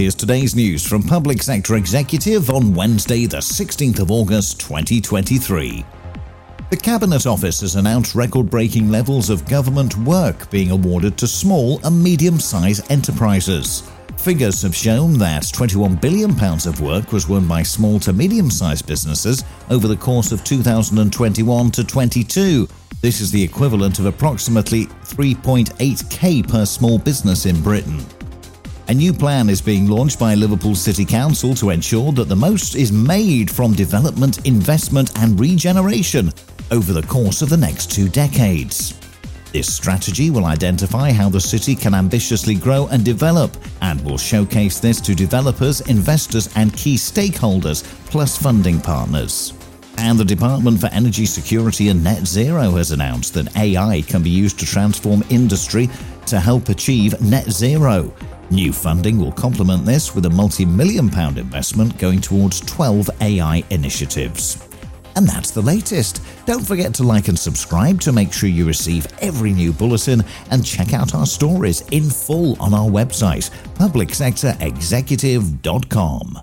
here's today's news from Public Sector Executive on Wednesday, the 16th of August 2023. The Cabinet Office has announced record breaking levels of government work being awarded to small and medium sized enterprises. Figures have shown that £21 billion of work was won by small to medium sized businesses over the course of 2021 to 22, this is the equivalent of approximately 3.8k per small business in Britain. A new plan is being launched by Liverpool City Council to ensure that the most is made from development, investment, and regeneration over the course of the next two decades. This strategy will identify how the city can ambitiously grow and develop and will showcase this to developers, investors, and key stakeholders, plus funding partners. And the Department for Energy Security and Net Zero has announced that AI can be used to transform industry to help achieve net zero. New funding will complement this with a multi million pound investment going towards 12 AI initiatives. And that's the latest. Don't forget to like and subscribe to make sure you receive every new bulletin and check out our stories in full on our website, publicsectorexecutive.com.